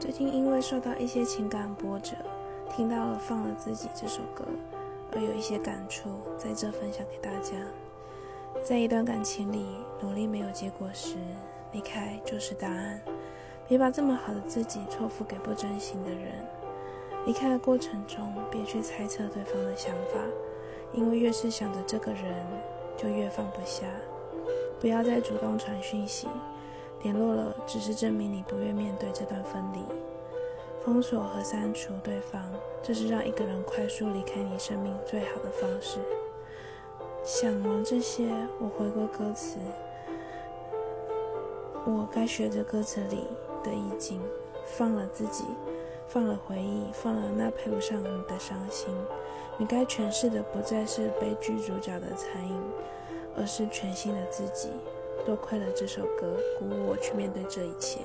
最近因为受到一些情感波折，听到了《放了自己》这首歌，而有一些感触，在这分享给大家。在一段感情里，努力没有结果时，离开就是答案。别把这么好的自己托付给不真心的人。离开的过程中，别去猜测对方的想法，因为越是想着这个人，就越放不下。不要再主动传讯息。联络了，只是证明你不愿面对这段分离。封锁和删除对方，这是让一个人快速离开你生命最好的方式。想完这些，我回过歌词，我该学着歌词里的意境，放了自己，放了回忆，放了那配不上你的伤心。你该诠释的不再是悲剧主角的残影，而是全新的自己。多亏了这首歌，鼓舞我去面对这一切。